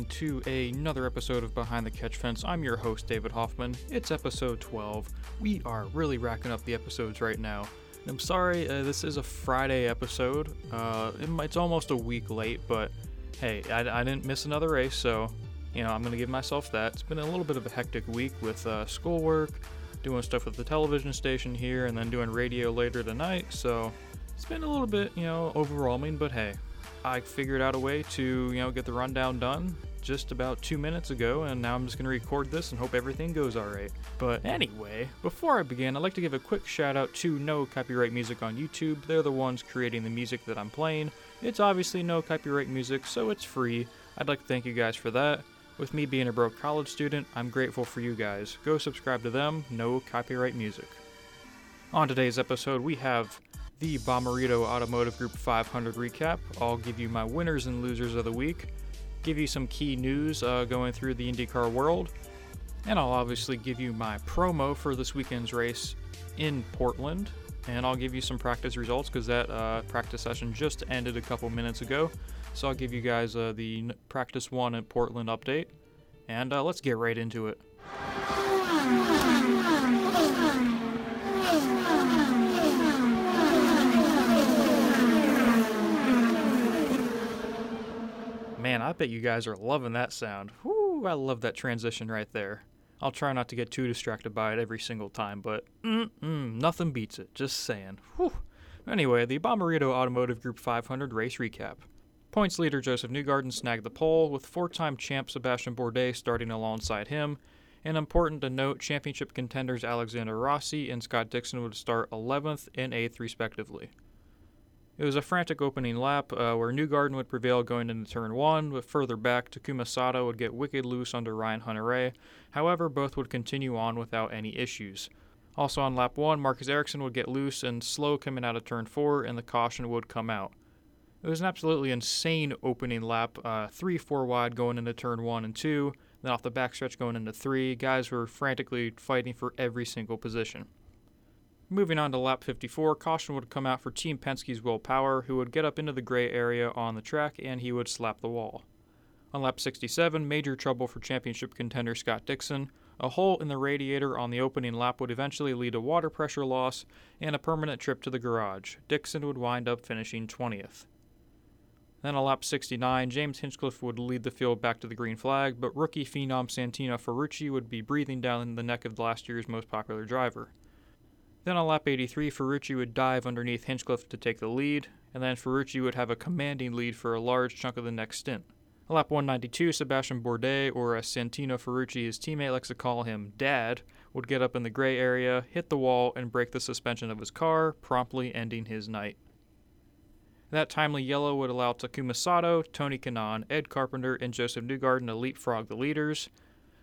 into another episode of Behind the Catch Fence. I'm your host, David Hoffman. It's episode 12. We are really racking up the episodes right now. I'm sorry, uh, this is a Friday episode. Uh, it's almost a week late, but hey, I, I, didn't miss another race, so you know I'm gonna give myself that. It's been a little bit of a hectic week with uh, schoolwork, doing stuff with the television station here, and then doing radio later tonight. So it's been a little bit, you know, overwhelming. But hey, I figured out a way to, you know, get the rundown done just about two minutes ago, and now I'm just going to record this and hope everything goes alright. But anyway, before I begin, I'd like to give a quick shout out to No Copyright Music on YouTube. They're the ones creating the music that I'm playing. It's obviously no copyright music, so it's free. I'd like to thank you guys for that. With me being a broke college student, I'm grateful for you guys. Go subscribe to them, no copyright music. On today's episode, we have the Bommarito Automotive Group 500 recap. I'll give you my winners and losers of the week, give you some key news uh, going through the IndyCar world, and I'll obviously give you my promo for this weekend's race in Portland. And I'll give you some practice results because that uh, practice session just ended a couple minutes ago. So I'll give you guys uh, the practice one at Portland update. And uh, let's get right into it. Man, I bet you guys are loving that sound. Whoo, I love that transition right there. I'll try not to get too distracted by it every single time, but nothing beats it, just saying. Whew. Anyway, the Bommarito Automotive Group 500 race recap. Points leader Josef Newgarden snagged the pole, with four time champ Sebastian Bourdais starting alongside him. And important to note, championship contenders Alexander Rossi and Scott Dixon would start 11th and 8th, respectively. It was a frantic opening lap uh, where Newgarden would prevail going into turn one, but further back, Takuma Sato would get wicked loose under Ryan Hunter-Reay. However, both would continue on without any issues. Also on lap one, Marcus Ericsson would get loose and slow coming out of turn four, and the caution would come out. It was an absolutely insane opening lap, uh, three four wide going into turn one and two, then off the backstretch going into three. Guys were frantically fighting for every single position. Moving on to lap 54, caution would come out for Team Penske's Will Power, who would get up into the gray area on the track and he would slap the wall. On lap 67, major trouble for championship contender Scott Dixon. A hole in the radiator on the opening lap would eventually lead to water pressure loss and a permanent trip to the garage. Dixon would wind up finishing 20th. Then on lap 69, James Hinchcliffe would lead the field back to the green flag, but rookie phenom Santino Ferrucci would be breathing down the neck of last year's most popular driver. Then on lap 83, Ferrucci would dive underneath Hinchcliffe to take the lead, and then Ferrucci would have a commanding lead for a large chunk of the next stint. On lap 192, Sebastian Bourdais, or as Santino Ferrucci, his teammate likes to call him Dad, would get up in the gray area, hit the wall, and break the suspension of his car, promptly ending his night. That timely yellow would allow Takuma Sato, Tony Kanaan, Ed Carpenter, and Josef Newgarden to leapfrog the leaders,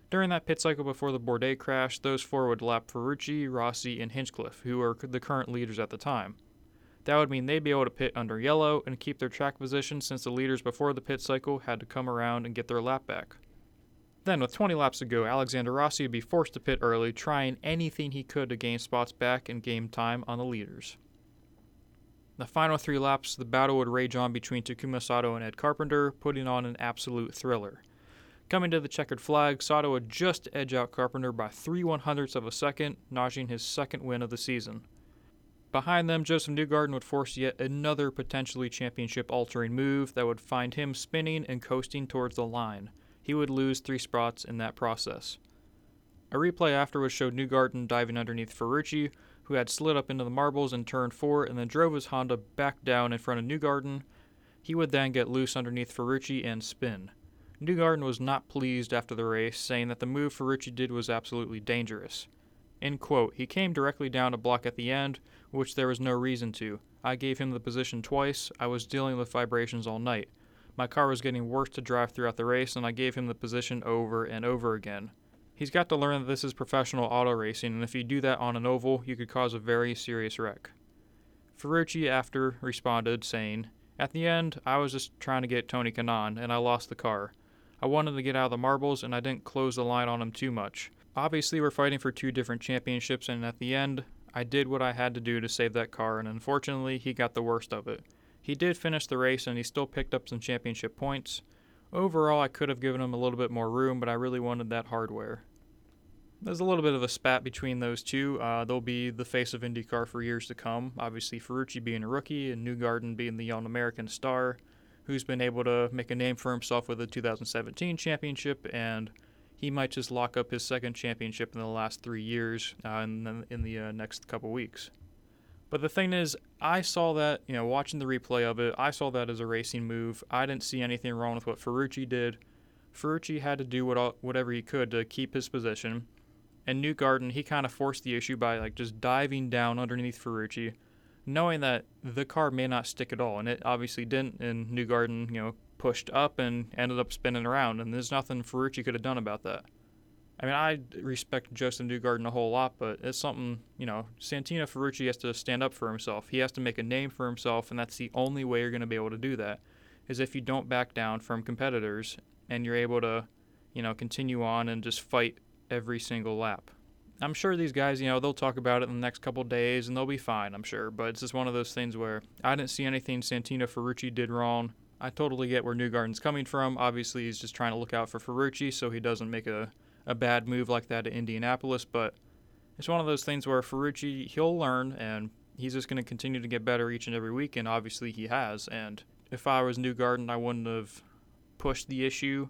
during that pit cycle before the Bourdais crash, those four would lap Ferrucci, Rossi, and Hinchcliffe, who are the current leaders at the time. That would mean they'd be able to pit under yellow and keep their track position since the leaders before the pit cycle had to come around and get their lap back. Then, with 20 laps to go, Alexander Rossi would be forced to pit early, trying anything he could to gain spots back and gain time on the leaders. The final three laps, the battle would rage on between Takuma Sato and Ed Carpenter, putting on an absolute thriller. Coming to the checkered flag, Sato would just edge out Carpenter by three one hundredths of a second, notching his second win of the season. Behind them, Josef Newgarden would force yet another potentially championship altering move that would find him spinning and coasting towards the line. He would lose three spots in that process. A replay afterwards showed Newgarden diving underneath Ferrucci, who had slid up into the marbles in turn 4 and then drove his Honda back down in front of Newgarden. He would then get loose underneath Ferrucci and spin. Newgarden was not pleased after the race, saying that the move Ferrucci did was absolutely dangerous. In quote, he came directly down a block at the end, which there was no reason to. I gave him the position twice. I was dealing with vibrations all night. My car was getting worse to drive throughout the race, and I gave him the position over and over again. He's got to learn that this is professional auto racing, and if you do that on an oval, you could cause a very serious wreck. Ferrucci after responded, saying, At the end, I was just trying to get Tony Kanaan, and I lost the car. I wanted to get out of the marbles and I didn't close the line on him too much. Obviously, we're fighting for two different championships, and at the end, I did what I had to do to save that car, and unfortunately, he got the worst of it. He did finish the race and he still picked up some championship points. Overall, I could have given him a little bit more room, but I really wanted that hardware. There's a little bit of a spat between those two. Uh, they'll be the face of IndyCar for years to come. Obviously, Ferrucci being a rookie and Newgarden being the young American star who's been able to make a name for himself with the 2017 championship, and he might just lock up his second championship in the last three years uh, in the, in the uh, next couple weeks. But the thing is, I saw that, you know, watching the replay of it, I saw that as a racing move. I didn't see anything wrong with what Ferrucci did. Ferrucci had to do what whatever he could to keep his position. And Newgarden, he kind of forced the issue by like just diving down underneath Ferrucci, knowing that the car may not stick at all, and it obviously didn't. And Newgarden, you know, pushed up and ended up spinning around, and there's nothing Ferrucci could have done about that. I mean, I respect Justin Newgarden a whole lot, but it's something, you know, Santino Ferrucci has to stand up for himself. He has to make a name for himself, and that's the only way you're going to be able to do that, is if you don't back down from competitors and you're able to, you know, continue on and just fight every single lap. I'm sure these guys, you know, they'll talk about it in the next couple days and they'll be fine, I'm sure. But it's just one of those things where I didn't see anything Santino Ferrucci did wrong. I totally get where Newgarden's coming from. Obviously, he's just trying to look out for Ferrucci so he doesn't make a, a bad move like that at Indianapolis. But it's one of those things where Ferrucci, he'll learn and he's just going to continue to get better each and every week. And obviously, he has. And if I was Newgarden, I wouldn't have pushed the issue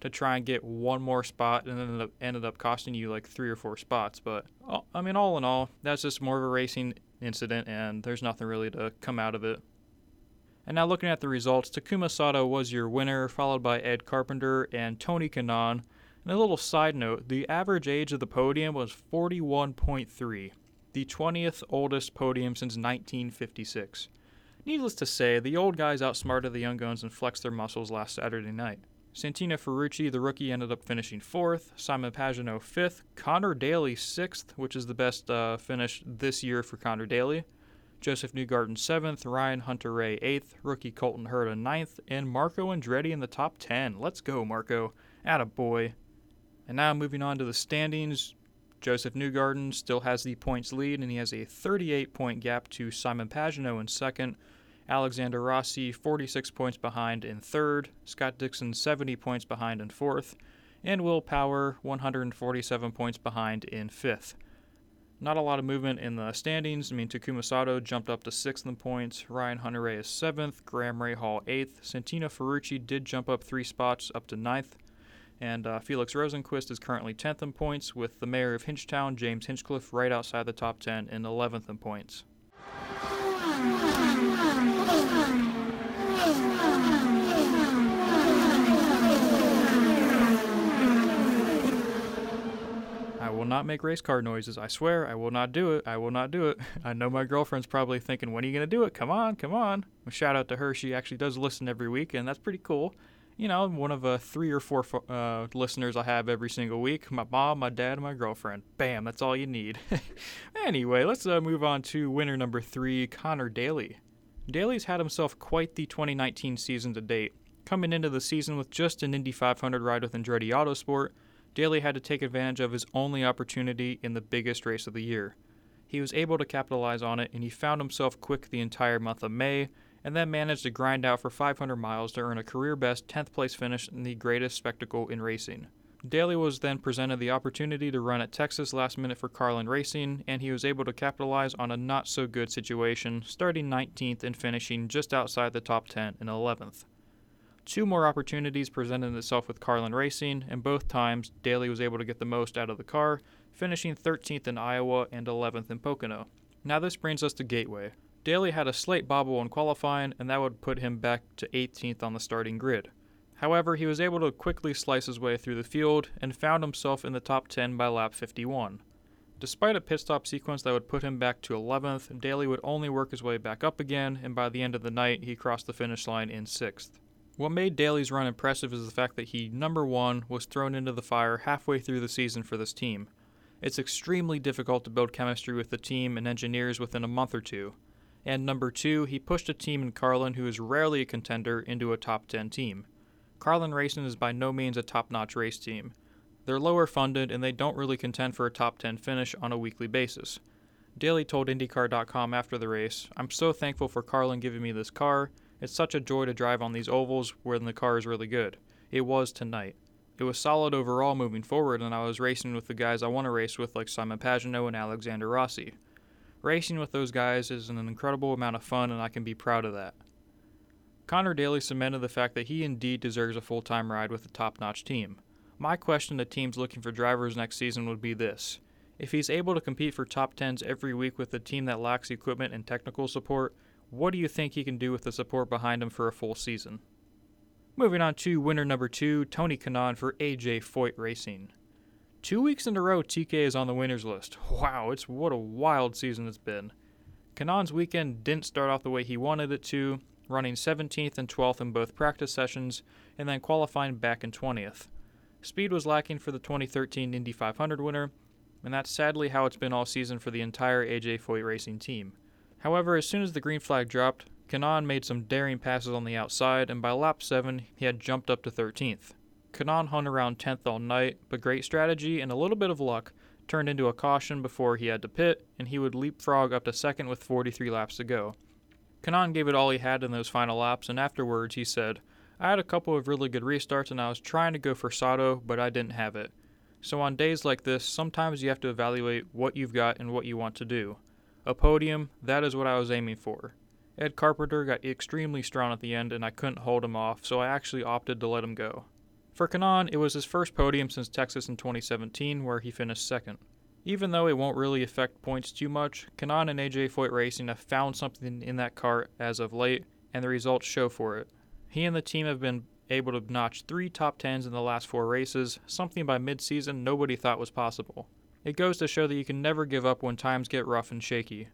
to try and get one more spot and then ended up, ended up costing you like three or four spots. But uh, I mean, all in all, that's just more of a racing incident, and there's nothing really to come out of it. And now looking at the results, Takuma Sato was your winner, followed by Ed Carpenter and Tony Kanaan. And a little side note the average age of the podium was 41.3, the 20th oldest podium since 1956. Needless to say, the old guys outsmarted the young guns and flexed their muscles last Saturday night. Santino Ferrucci, the rookie, ended up finishing fourth. Simon Pagenaud fifth. Connor Daly sixth, which is the best uh, finish this year for Connor Daly. Josef Newgarden seventh. Ryan Hunter-Reay eighth. Rookie Colton Herta ninth. And Marco Andretti in the top ten. Let's go, Marco. Atta boy. And now moving on to the standings. Josef Newgarden still has the points lead, and he has a 38 point gap to Simon Pagenaud in second. Alexander Rossi 46 points behind in third, Scott Dixon 70 points behind in fourth, and Will Power 147 points behind in fifth. Not a lot of movement in the standings. I mean, Takuma Sato jumped up to sixth in points. Ryan Hunter-Reay is seventh. Graham Rahal eighth. Santino Ferrucci did jump up three spots up to ninth. And uh, Felix Rosenqvist is currently 10th in points, with the mayor of Hinchtown, James Hinchcliffe, right outside the top 10 in 11th in points. Will not make race car noises. I swear, I will not do it. I will not do it. I know my girlfriend's probably thinking, when are you going to do it? Come on, come on. A shout out to her. She actually does listen every week, and that's pretty cool. You know, one of uh, three or four uh, listeners I have every single week my mom, my dad, and my girlfriend. Bam, that's all you need. anyway, let's uh, move on to winner number three, Connor Daly. Daly's had himself quite the 2019 season to date. Coming into the season with just an Indy 500 ride with Andretti Autosport, Daly had to take advantage of his only opportunity in the biggest race of the year. He was able to capitalize on it, and he found himself quick the entire month of May, and then managed to grind out for 500 miles to earn a career best 10th place finish in the greatest spectacle in racing. Daly was then presented the opportunity to run at Texas last minute for Carlin Racing, and he was able to capitalize on a not so good situation, starting 19th and finishing just outside the top 10 in 11th. Two more opportunities presented itself with Carlin Racing, and both times Daly was able to get the most out of the car, finishing 13th in Iowa and 11th in Pocono. Now this brings us to Gateway. Daly had a slight bobble in qualifying, and that would put him back to 18th on the starting grid. However, he was able to quickly slice his way through the field and found himself in the top 10 by lap 51. Despite a pit stop sequence that would put him back to 11th, Daly would only work his way back up again, and by the end of the night, he crossed the finish line in 6th. What made Daly's run impressive is the fact that he, number one, was thrown into the fire halfway through the season for this team. It's extremely difficult to build chemistry with the team and engineers within a month or two. And number two, he pushed a team in Carlin who is rarely a contender into a top 10 team. Carlin Racing is by no means a top notch race team. They're lower funded and they don't really contend for a top 10 finish on a weekly basis. Daly told IndyCar.com after the race, I'm so thankful for Carlin giving me this car. It's such a joy to drive on these ovals when the car is really good. it was tonight. It was solid overall moving forward, and I was racing with the guys I want to race with, like Simon Pagenaud and Alexander Rossi. Racing with those guys is an incredible amount of fun, and I can be proud of that. Connor Daly cemented the fact that he indeed deserves a full time ride with a top notch team. My question to teams looking for drivers next season would be this If he's able to compete for top 10s every week with a team that lacks equipment and technical support, what do you think he can do with the support behind him for a full season? Moving on to winner number two, Tony Kanaan for AJ Foyt Racing. Two weeks in a row, TK is on the winners list. Wow, it's what a wild season it's been. Kanaan's weekend didn't start off the way he wanted it to, running 17th and 12th in both practice sessions, and then qualifying back in 20th. Speed was lacking for the 2013 Indy 500 winner, and that's sadly how it's been all season for the entire AJ Foyt Racing team. However, as soon as the green flag dropped, Kanaan made some daring passes on the outside, and by lap 7, he had jumped up to 13th. Kanaan hung around 10th all night, but great strategy and a little bit of luck turned into a caution before he had to pit, and he would leapfrog up to second with 43 laps to go. Kanaan gave it all he had in those final laps, and afterwards he said, I had a couple of really good restarts and I was trying to go for Sato, but I didn't have it. So on days like this, sometimes you have to evaluate what you've got and what you want to do. A podium, that is what I was aiming for. Ed Carpenter got extremely strong at the end and I couldn't hold him off, so I actually opted to let him go. For Kanaan, it was his first podium since Texas in 2017, where he finished second. Even though it won't really affect points too much, Kanaan and AJ Foyt Racing have found something in that car as of late, and the results show for it. He and the team have been able to notch three top tens in the last four races, something by mid season nobody thought was possible. It goes to show that you can never give up when times get rough and shaky.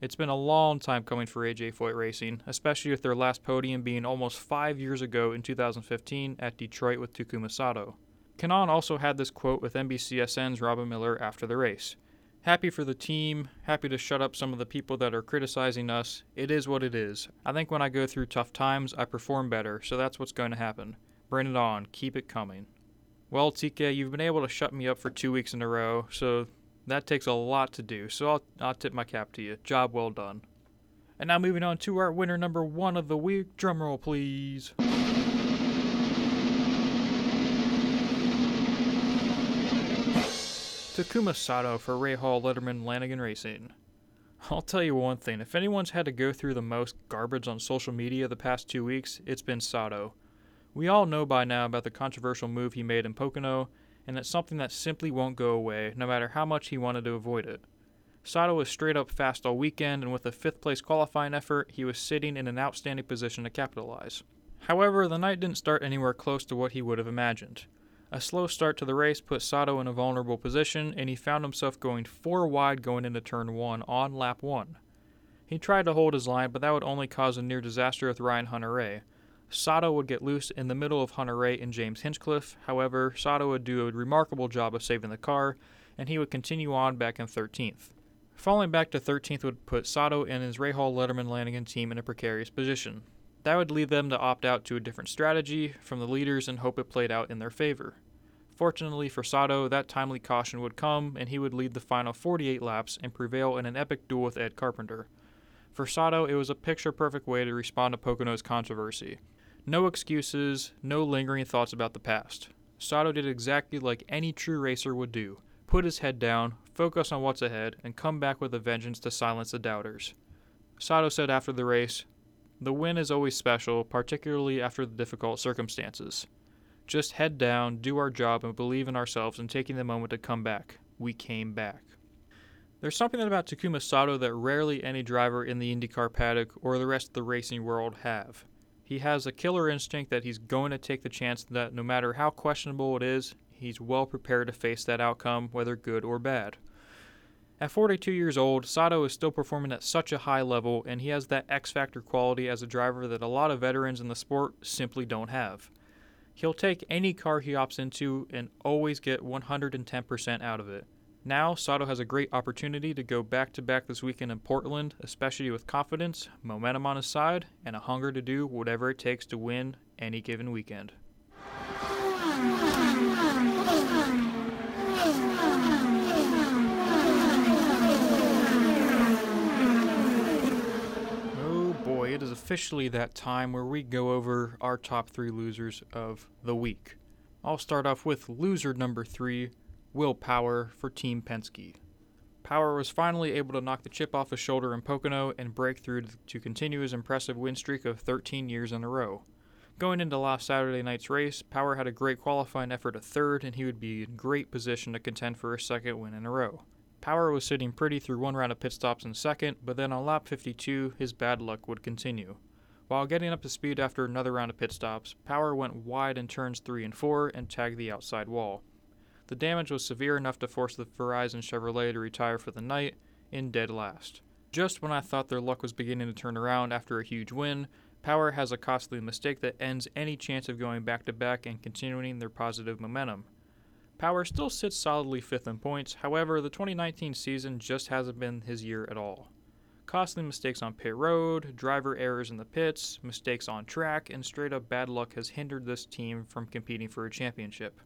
It's been a long time coming for AJ Foyt Racing, especially with their last podium being almost five years ago in 2015 at Detroit with Takuma Sato. Kanaan also had this quote with NBCSN's Robin Miller after the race. Happy for the team, happy to shut up some of the people that are criticizing us. It is what it is. I think when I go through tough times, I perform better, so that's what's going to happen. Bring it on, keep it coming. Well, TK, you've been able to shut me up for two weeks in a row, so that takes a lot to do, so I'll, I'll tip my cap to you. Job well done. And now moving on to our winner number one of the week. Drumroll, please. Takuma Sato for Rahal Letterman Lanigan Racing. I'll tell you one thing if anyone's had to go through the most garbage on social media the past two weeks, it's been Sato. We all know by now about the controversial move he made in Pocono, and it's something that simply won't go away, no matter how much he wanted to avoid it. Sato was straight up fast all weekend, and with a fifth place qualifying effort, he was sitting in an outstanding position to capitalize. However, the night didn't start anywhere close to what he would have imagined. A slow start to the race put Sato in a vulnerable position, and he found himself going four wide going into turn one on lap one. He tried to hold his line, but that would only cause a near disaster with Ryan Hunter-Reay. Sato would get loose in the middle of Hunter-Reay and James Hinchcliffe. However, Sato would do a remarkable job of saving the car, and he would continue on back in 13th. Falling back to 13th would put Sato and his Rahal Letterman Lanigan team in a precarious position. That would lead them to opt out to a different strategy from the leaders and hope it played out in their favor. Fortunately for Sato, that timely caution would come, and he would lead the final 48 laps and prevail in an epic duel with Ed Carpenter. For Sato, it was a picture perfect way to respond to Pocono's controversy. No excuses, no lingering thoughts about the past. Sato did exactly like any true racer would do put his head down, focus on what's ahead, and come back with a vengeance to silence the doubters. Sato said after the race, The win is always special, particularly after the difficult circumstances. Just head down, do our job, and believe in ourselves and taking the moment to come back. We came back. There's something about Takuma Sato that rarely any driver in the IndyCar paddock or the rest of the racing world have. He has a killer instinct that he's going to take the chance that no matter how questionable it is, he's well prepared to face that outcome, whether good or bad. At 42 years old, Sato is still performing at such a high level, and he has that X factor quality as a driver that a lot of veterans in the sport simply don't have. He'll take any car he opts into and always get 110% out of it. Now, Sato has a great opportunity to go back to back this weekend in Portland, especially with confidence, momentum on his side, and a hunger to do whatever it takes to win any given weekend. Oh boy, it is officially that time where we go over our top three losers of the week. I'll start off with loser number three, Will Power for Team Penske. Power was finally able to knock the chip off his shoulder in Pocono and break through to continue his impressive win streak of 13 years in a row. Going into last Saturday night's race, Power had a great qualifying effort at third, and he would be in great position to contend for a second win in a row. Power was sitting pretty through one round of pit stops in second, but then on lap 52, his bad luck would continue. While getting up to speed after another round of pit stops, Power went wide in turns 3 and 4 and tagged the outside wall. The damage was severe enough to force the Verizon Chevrolet to retire for the night in dead last. Just when I thought their luck was beginning to turn around after a huge win, Power has a costly mistake that ends any chance of going back to back and continuing their positive momentum. Power still sits solidly fifth in points, however, the 2019 season just hasn't been his year at all. Costly mistakes on pit road, driver errors in the pits, mistakes on track, and straight up bad luck has hindered this team from competing for a championship.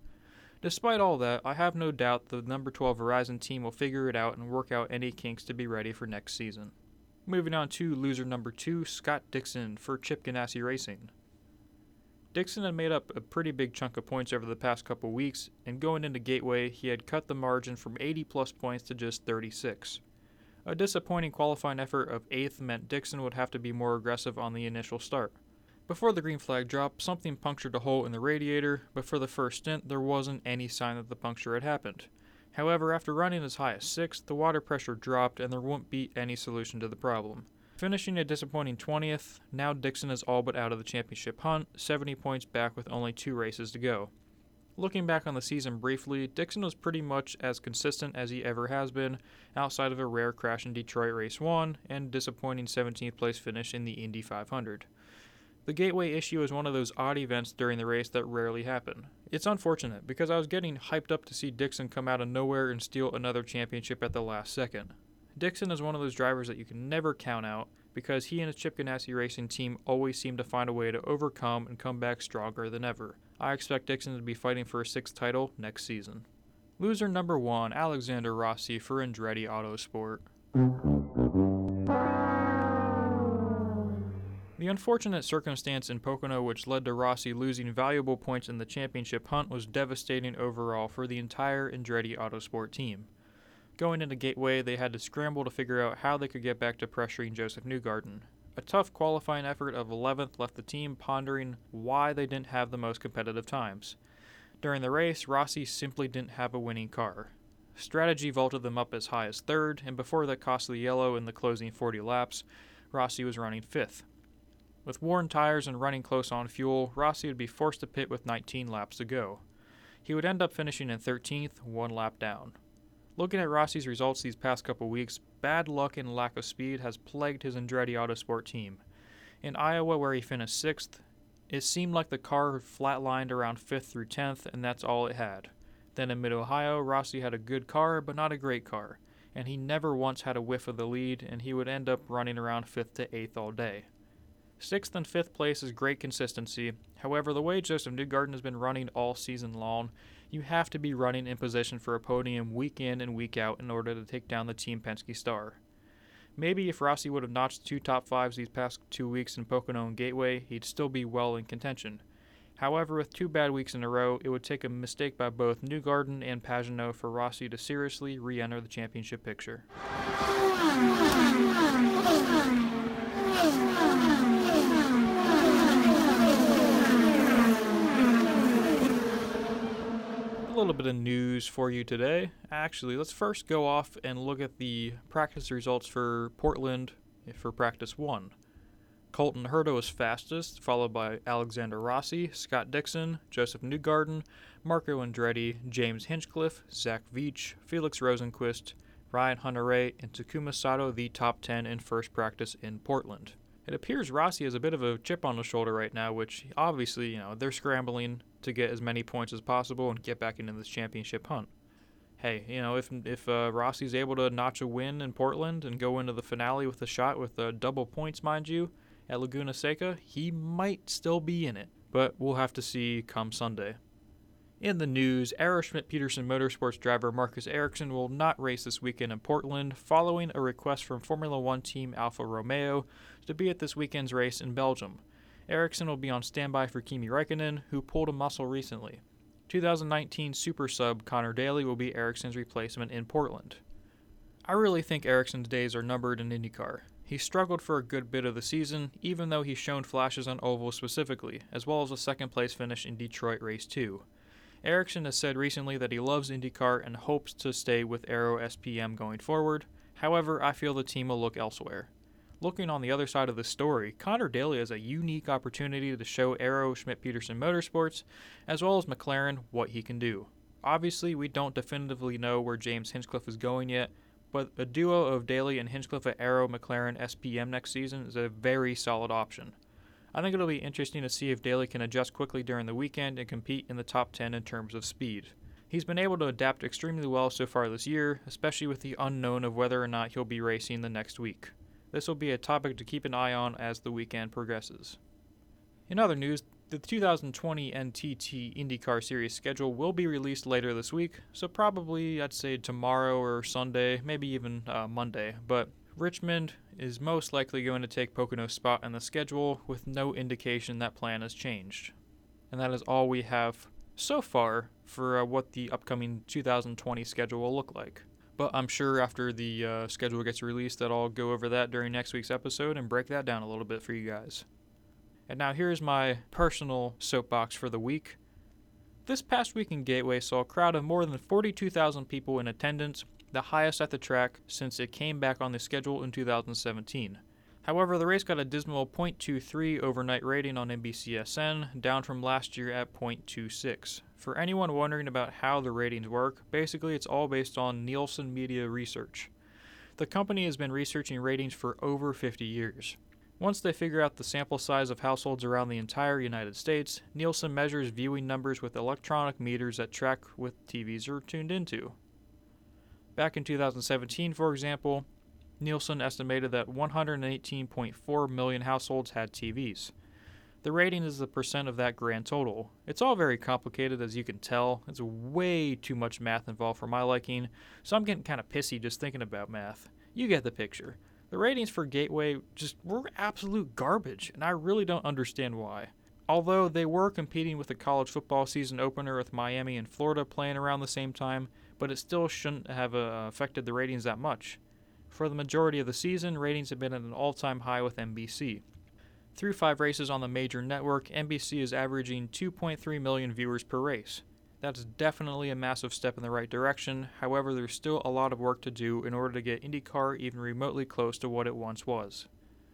Despite all that, I have no doubt the number 12 Verizon team will figure it out and work out any kinks to be ready for next season. Moving on to loser number 2, Scott Dixon for Chip Ganassi Racing. Dixon had made up a pretty big chunk of points over the past couple weeks, and going into Gateway, he had cut the margin from 80 plus points to just 36. A disappointing qualifying effort of 8th meant Dixon would have to be more aggressive on the initial start. Before the green flag dropped, something punctured a hole in the radiator, but for the first stint, there wasn't any sign that the puncture had happened. However, after running as high as 6th, the water pressure dropped and there wouldn't be any solution to the problem. Finishing a disappointing 20th, now Dixon is all but out of the championship hunt, 70 points back with only two races to go. Looking back on the season briefly, Dixon was pretty much as consistent as he ever has been, outside of a rare crash in Detroit Race 1 and disappointing 17th place finish in the Indy 500. The Gateway issue is one of those odd events during the race that rarely happen. It's unfortunate because I was getting hyped up to see Dixon come out of nowhere and steal another championship at the last second. Dixon is one of those drivers that you can never count out because he and his Chip Ganassi racing team always seem to find a way to overcome and come back stronger than ever. I expect Dixon to be fighting for a sixth title next season. Loser number one, Alexander Rossi for Andretti Autosport. The unfortunate circumstance in Pocono which led to Rossi losing valuable points in the championship hunt was devastating overall for the entire Andretti Autosport team. Going into Gateway, they had to scramble to figure out how they could get back to pressuring Josef Newgarden. A tough qualifying effort of 11th left the team pondering why they didn't have the most competitive times. During the race, Rossi simply didn't have a winning car. Strategy vaulted them up as high as third, and before that costly yellow in the closing 40 laps, Rossi was running fifth. With worn tires and running close on fuel, Rossi would be forced to pit with 19 laps to go. He would end up finishing in 13th, one lap down. Looking at Rossi's results these past couple weeks, bad luck and lack of speed has plagued his Andretti Autosport team. In Iowa, where he finished 6th, it seemed like the car had flatlined around 5th through 10th, and that's all it had. Then in Mid Ohio, Rossi had a good car, but not a great car, and he never once had a whiff of the lead, and he would end up running around 5th to 8th all day. Sixth and fifth place is great consistency. However, the way Josef Newgarden has been running all season long, you have to be running in position for a podium week in and week out in order to take down the Team Penske star. Maybe if Rossi would have notched two top fives these past two weeks in Pocono and Gateway, he'd still be well in contention. However, with two bad weeks in a row, it would take a mistake by both Newgarden and Pagenaud for Rossi to seriously re enter the championship picture. Little bit of news for you today. Actually, let's first go off and look at the practice results for Portland eh, for practice one. Colton Herta was fastest, followed by Alexander Rossi, Scott Dixon, Josef Newgarden, Marco Andretti, James Hinchcliffe, Zach Veach, Felix Rosenqvist, Ryan Hunter-Reay, and Takuma Sato the top 10 in first practice in Portland. It appears Rossi has a bit of a chip on his shoulder right now, which obviously, you know, they're scrambling to get as many points as possible and get back into this championship hunt. Hey, you know, if if uh, Rossi's able to notch a win in Portland and go into the finale with a shot with uh, double points, mind you, at Laguna Seca, he might still be in it, but we'll have to see come Sunday. In the news, Arrow Schmidt Peterson Motorsports driver Marcus Ericsson will not race this weekend in Portland following a request from Formula One team Alfa Romeo to be at this weekend's race in Belgium. Ericsson will be on standby for Kimi Räikkönen, who pulled a muscle recently. 2019 Super Sub Connor Daly will be Ericsson's replacement in Portland. I really think Ericsson's days are numbered in IndyCar. He struggled for a good bit of the season, even though he's shown flashes on oval specifically, as well as a second place finish in Detroit Race 2. Ericsson has said recently that he loves IndyCar and hopes to stay with Arrow SPM going forward. However, I feel the team will look elsewhere. Looking on the other side of the story, Connor Daly has a unique opportunity to show Arrow Schmidt Peterson Motorsports, as well as McLaren, what he can do. Obviously, we don't definitively know where James Hinchcliffe is going yet, but a duo of Daly and Hinchcliffe at Arrow McLaren SPM next season is a very solid option. I think it'll be interesting to see if Daly can adjust quickly during the weekend and compete in the top 10 in terms of speed. He's been able to adapt extremely well so far this year, especially with the unknown of whether or not he'll be racing the next week. This will be a topic to keep an eye on as the weekend progresses. In other news, the 2020 NTT IndyCar Series schedule will be released later this week, so probably I'd say tomorrow or Sunday, maybe even uh, Monday. But Richmond is most likely going to take Pocono's spot in the schedule with no indication that plan has changed. And that is all we have so far for uh, what the upcoming 2020 schedule will look like. But I'm sure after the uh, schedule gets released that I'll go over that during next week's episode and break that down a little bit for you guys. And now here's my personal soapbox for the week. This past week in Gateway saw a crowd of more than 42,000 people in attendance the highest at the track since it came back on the schedule in 2017. However, the race got a dismal .23 overnight rating on NBCSN, down from last year at .26. For anyone wondering about how the ratings work, basically it's all based on Nielsen Media Research. The company has been researching ratings for over 50 years. Once they figure out the sample size of households around the entire United States, Nielsen measures viewing numbers with electronic meters that track what TVs are tuned into. Back in 2017, for example, Nielsen estimated that 118.4 million households had TVs. The rating is the percent of that grand total. It's all very complicated, as you can tell. It's way too much math involved for my liking, so I'm getting kind of pissy just thinking about math. You get the picture. The ratings for Gateway just were absolute garbage, and I really don't understand why. Although they were competing with the college football season opener with Miami and Florida playing around the same time, but it still shouldn't have uh, affected the ratings that much. For the majority of the season, ratings have been at an all time high with NBC. Through five races on the major network, NBC is averaging 2.3 million viewers per race. That's definitely a massive step in the right direction, however, there's still a lot of work to do in order to get IndyCar even remotely close to what it once was.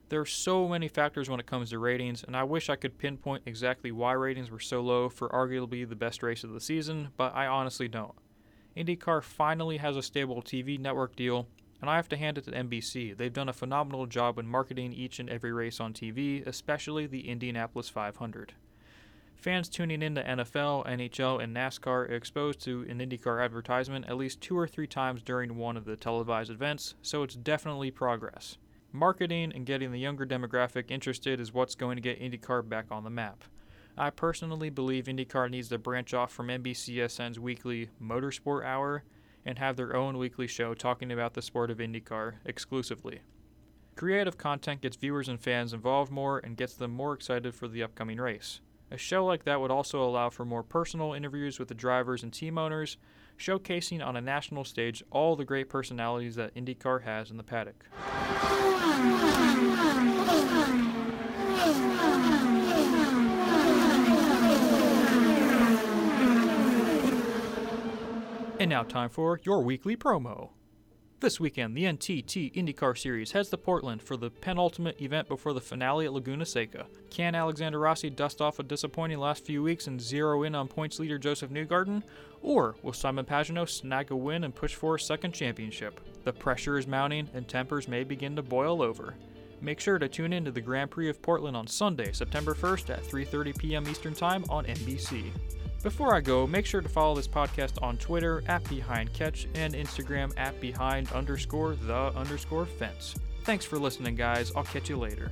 There are so many factors when it comes to ratings, and I wish I could pinpoint exactly why ratings were so low for arguably the best race of the season, but I honestly don't. IndyCar finally has a stable TV network deal, and I have to hand it to NBC. They've done a phenomenal job in marketing each and every race on TV, especially the Indianapolis 500. Fans tuning in to NFL, NHL, and NASCAR are exposed to an IndyCar advertisement at least two or three times during one of the televised events, so it's definitely progress. Marketing and getting the younger demographic interested is what's going to get IndyCar back on the map. I personally believe IndyCar needs to branch off from NBCSN's weekly Motorsport Hour and have their own weekly show talking about the sport of IndyCar exclusively. Creative content gets viewers and fans involved more and gets them more excited for the upcoming race. A show like that would also allow for more personal interviews with the drivers and team owners, showcasing on a national stage all the great personalities that IndyCar has in the paddock. And now, time for your weekly promo. This weekend, the NTT IndyCar Series heads to Portland for the penultimate event before the finale at Laguna Seca. Can Alexander Rossi dust off a disappointing last few weeks and zero in on points leader Josef Newgarden? Or will Simon Pagenaud snag a win and push for a second championship? The pressure is mounting and tempers may begin to boil over. Make sure to tune in to the Grand Prix of Portland on Sunday, September 1st at 3:30 p.m. Eastern Time on NBC. Before I go, make sure to follow this podcast on Twitter at Behind Catch and Instagram at Behind underscore the underscore fence. Thanks for listening, guys. I'll catch you later.